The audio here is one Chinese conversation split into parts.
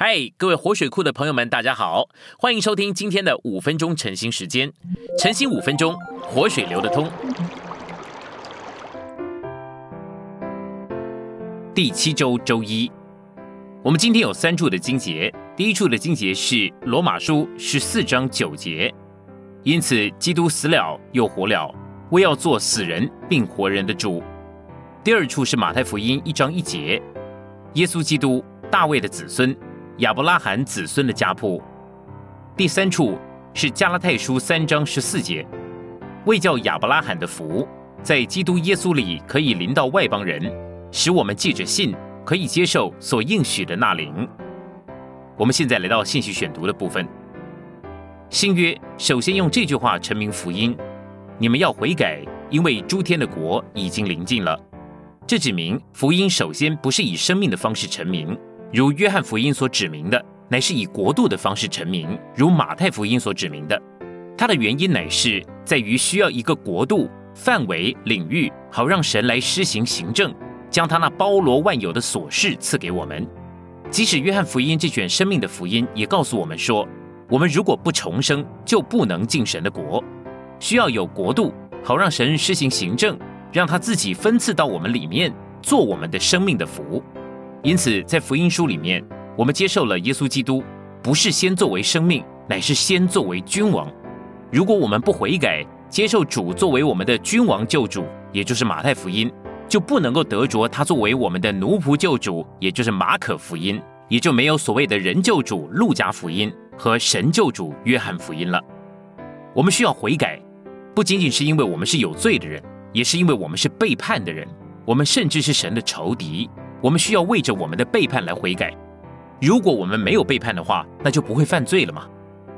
嗨，各位活水库的朋友们，大家好，欢迎收听今天的五分钟晨兴时间。晨兴五分钟，活水流得通。第七周周一，我们今天有三处的经节。第一处的经节是罗马书十四章九节，因此基督死了又活了，为要做死人并活人的主。第二处是马太福音一章一节，耶稣基督大卫的子孙。亚伯拉罕子孙的家谱。第三处是加拉太书三章十四节，为叫亚伯拉罕的福在基督耶稣里可以临到外邦人，使我们借着信可以接受所应许的那灵。我们现在来到信息选读的部分。新约首先用这句话成名福音：你们要悔改，因为诸天的国已经临近了。这指明福音首先不是以生命的方式成名。如约翰福音所指明的，乃是以国度的方式成名；如马太福音所指明的，它的原因乃是在于需要一个国度范围领域，好让神来施行行政，将他那包罗万有的琐事赐给我们。即使约翰福音这卷生命的福音也告诉我们说，我们如果不重生，就不能进神的国，需要有国度，好让神施行行政，让他自己分赐到我们里面，做我们的生命的福。因此，在福音书里面，我们接受了耶稣基督，不是先作为生命，乃是先作为君王。如果我们不悔改，接受主作为我们的君王救主，也就是马太福音，就不能够得着他作为我们的奴仆救主，也就是马可福音，也就没有所谓的人救主路加福音和神救主约翰福音了。我们需要悔改，不仅仅是因为我们是有罪的人，也是因为我们是背叛的人，我们甚至是神的仇敌。我们需要为着我们的背叛来悔改。如果我们没有背叛的话，那就不会犯罪了吗？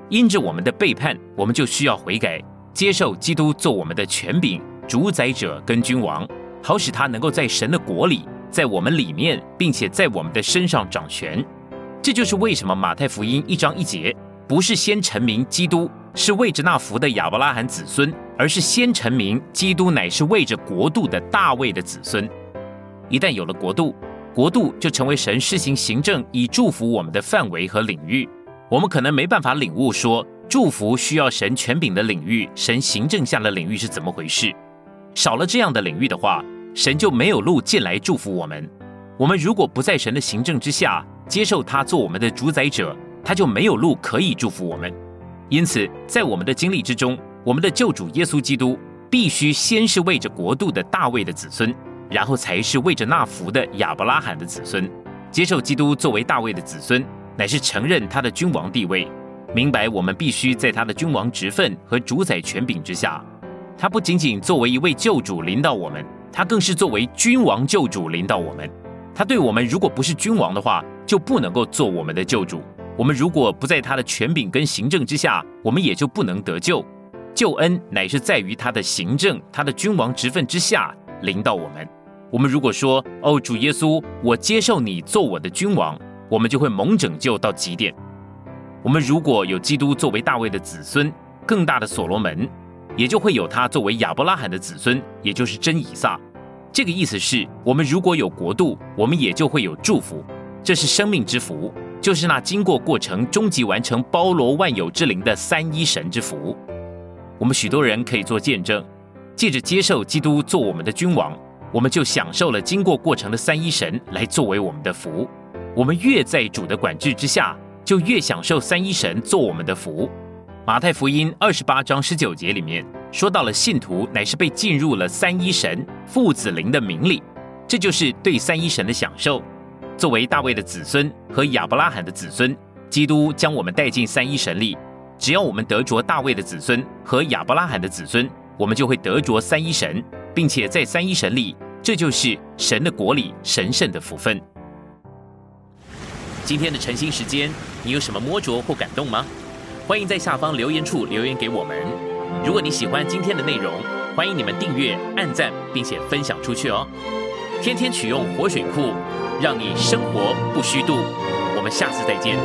因着我们的背叛，我们就需要悔改，接受基督做我们的权柄、主宰者跟君王，好使他能够在神的国里，在我们里面，并且在我们的身上掌权。这就是为什么马太福音一章一节不是先成名基督是为着那福的亚伯拉罕子孙，而是先成名基督乃是为着国度的大卫的子孙。一旦有了国度，国度就成为神施行行政以祝福我们的范围和领域。我们可能没办法领悟说，祝福需要神权柄的领域，神行政下的领域是怎么回事。少了这样的领域的话，神就没有路进来祝福我们。我们如果不在神的行政之下，接受他做我们的主宰者，他就没有路可以祝福我们。因此，在我们的经历之中，我们的救主耶稣基督必须先是为着国度的大卫的子孙。然后才是为着那福的亚伯拉罕的子孙，接受基督作为大卫的子孙，乃是承认他的君王地位，明白我们必须在他的君王职分和主宰权柄之下。他不仅仅作为一位救主领导我们，他更是作为君王救主领导我们。他对我们如果不是君王的话，就不能够做我们的救主。我们如果不在他的权柄跟行政之下，我们也就不能得救。救恩乃是在于他的行政、他的君王职分之下领导我们。我们如果说哦，主耶稣，我接受你做我的君王，我们就会蒙拯救到极点。我们如果有基督作为大卫的子孙，更大的所罗门，也就会有他作为亚伯拉罕的子孙，也就是真以撒。这个意思是，我们如果有国度，我们也就会有祝福。这是生命之福，就是那经过过程、终极完成、包罗万有之灵的三一神之福。我们许多人可以做见证，借着接受基督做我们的君王。我们就享受了经过过程的三一神来作为我们的福。我们越在主的管制之下，就越享受三一神做我们的福。马太福音二十八章十九节里面说到了信徒乃是被进入了三一神父子灵的名里，这就是对三一神的享受。作为大卫的子孙和亚伯拉罕的子孙，基督将我们带进三一神里。只要我们得着大卫的子孙和亚伯拉罕的子孙，我们就会得着三一神。并且在三一神里，这就是神的国里神圣的福分。今天的晨兴时间，你有什么摸着或感动吗？欢迎在下方留言处留言给我们。如果你喜欢今天的内容，欢迎你们订阅、按赞，并且分享出去哦。天天取用活水库，让你生活不虚度。我们下次再见。